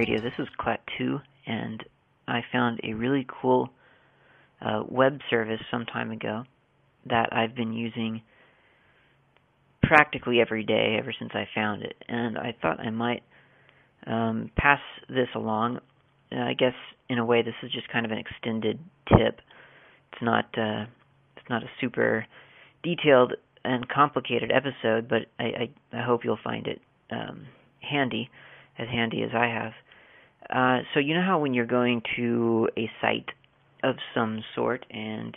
Radio. This is Klaatu, and I found a really cool uh, web service some time ago that I've been using practically every day ever since I found it. And I thought I might um, pass this along. Uh, I guess in a way, this is just kind of an extended tip. It's not uh, it's not a super detailed and complicated episode, but I, I, I hope you'll find it um, handy, as handy as I have. Uh, so you know how when you're going to a site of some sort and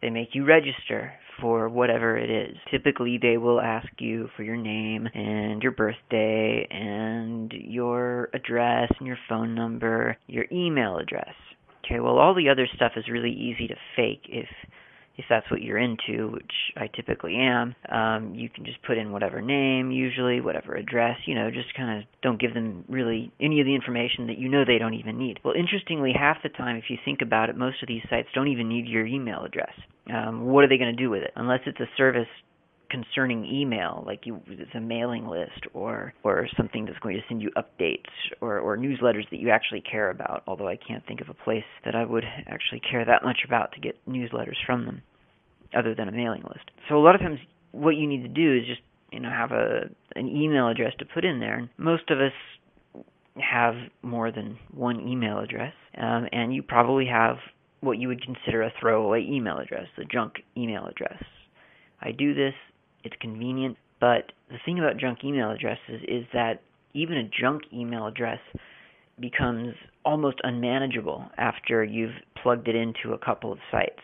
they make you register for whatever it is. Typically, they will ask you for your name and your birthday and your address and your phone number, your email address. Okay, well, all the other stuff is really easy to fake if if that's what you're into, which I typically am, um, you can just put in whatever name, usually, whatever address, you know, just kind of don't give them really any of the information that you know they don't even need. Well, interestingly, half the time, if you think about it, most of these sites don't even need your email address. Um, what are they going to do with it? Unless it's a service concerning email, like you, it's a mailing list or or something that's going to send you updates or, or newsletters that you actually care about. Although I can't think of a place that I would actually care that much about to get newsletters from them, other than a mailing list. So a lot of times, what you need to do is just you know have a an email address to put in there. And most of us have more than one email address, um, and you probably have what you would consider a throwaway email address, the junk email address. I do this it's convenient. But the thing about junk email addresses is that even a junk email address becomes almost unmanageable after you've plugged it into a couple of sites.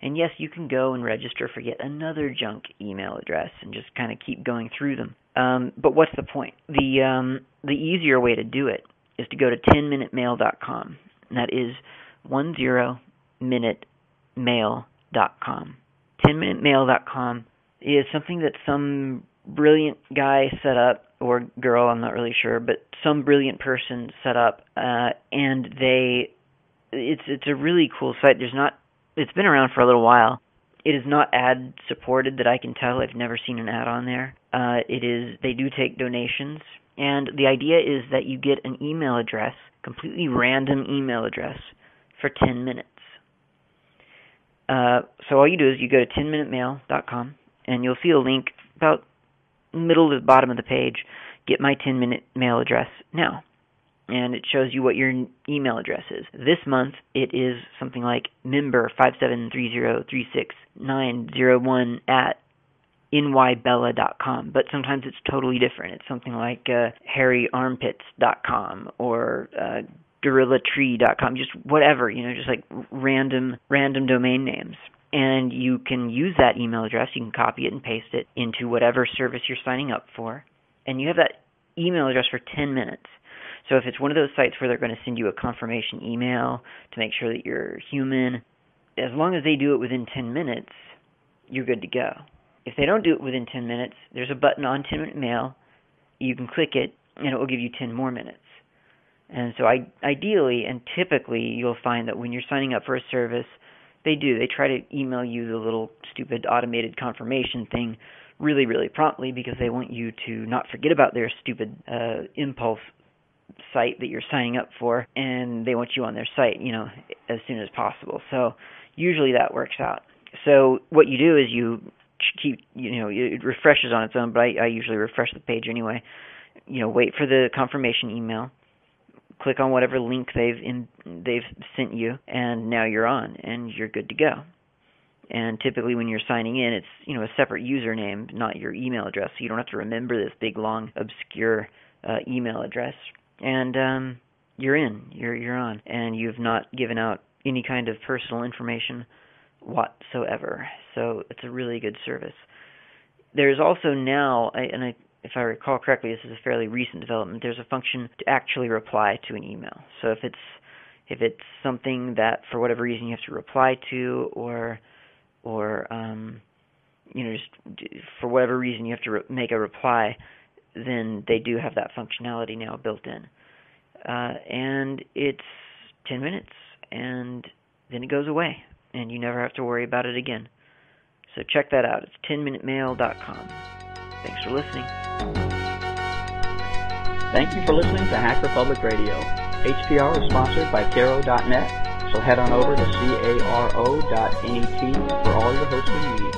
And yes, you can go and register for yet another junk email address and just kind of keep going through them. Um, but what's the point? The um, the easier way to do it is to go to 10minutemail.com. And that is 10minutemail.com. 10minutemail.com is something that some brilliant guy set up or girl, I'm not really sure, but some brilliant person set up uh and they it's it's a really cool site. There's not it's been around for a little while. It is not ad supported that I can tell. I've never seen an ad on there. Uh it is they do take donations and the idea is that you get an email address, completely random email address for 10 minutes. Uh, so all you do is you go to 10minutemail.com and you'll see a link about middle to the bottom of the page. Get my 10 minute mail address now. And it shows you what your email address is. This month it is something like member 573036901 at nybella.com, but sometimes it's totally different. It's something like uh, hairyarmpits.com or uh, gorillatree.com, just whatever, you know, just like random random domain names and you can use that email address. You can copy it and paste it into whatever service you're signing up for, and you have that email address for 10 minutes. So if it's one of those sites where they're going to send you a confirmation email to make sure that you're human, as long as they do it within 10 minutes, you're good to go. If they don't do it within 10 minutes, there's a button on 10 minute mail. You can click it, and it will give you 10 more minutes. And so, I, ideally and typically, you'll find that when you're signing up for a service, they do. They try to email you the little stupid automated confirmation thing really, really promptly because they want you to not forget about their stupid uh, impulse site that you're signing up for, and they want you on their site, you know, as soon as possible. So usually that works out. So what you do is you keep, you know, it refreshes on its own, but I, I usually refresh the page anyway. You know, wait for the confirmation email click on whatever link they've in, they've sent you, and now you're on, and you're good to go. And typically, when you're signing in, it's you know a separate username, not your email address, so you don't have to remember this big, long, obscure uh, email address. And um, you're in, you're you're on, and you've not given out any kind of personal information whatsoever. So it's a really good service. There's also now, and I if I recall correctly, this is a fairly recent development. There's a function to actually reply to an email. So if it's if it's something that for whatever reason you have to reply to, or or um, you know just for whatever reason you have to re- make a reply, then they do have that functionality now built in, uh, and it's 10 minutes, and then it goes away, and you never have to worry about it again. So check that out. It's 10minutemail.com. Thanks for listening. Thank you for listening to Hacker Public Radio. HPR is sponsored by Caro.net, so head on over to caro.net for all your hosting needs.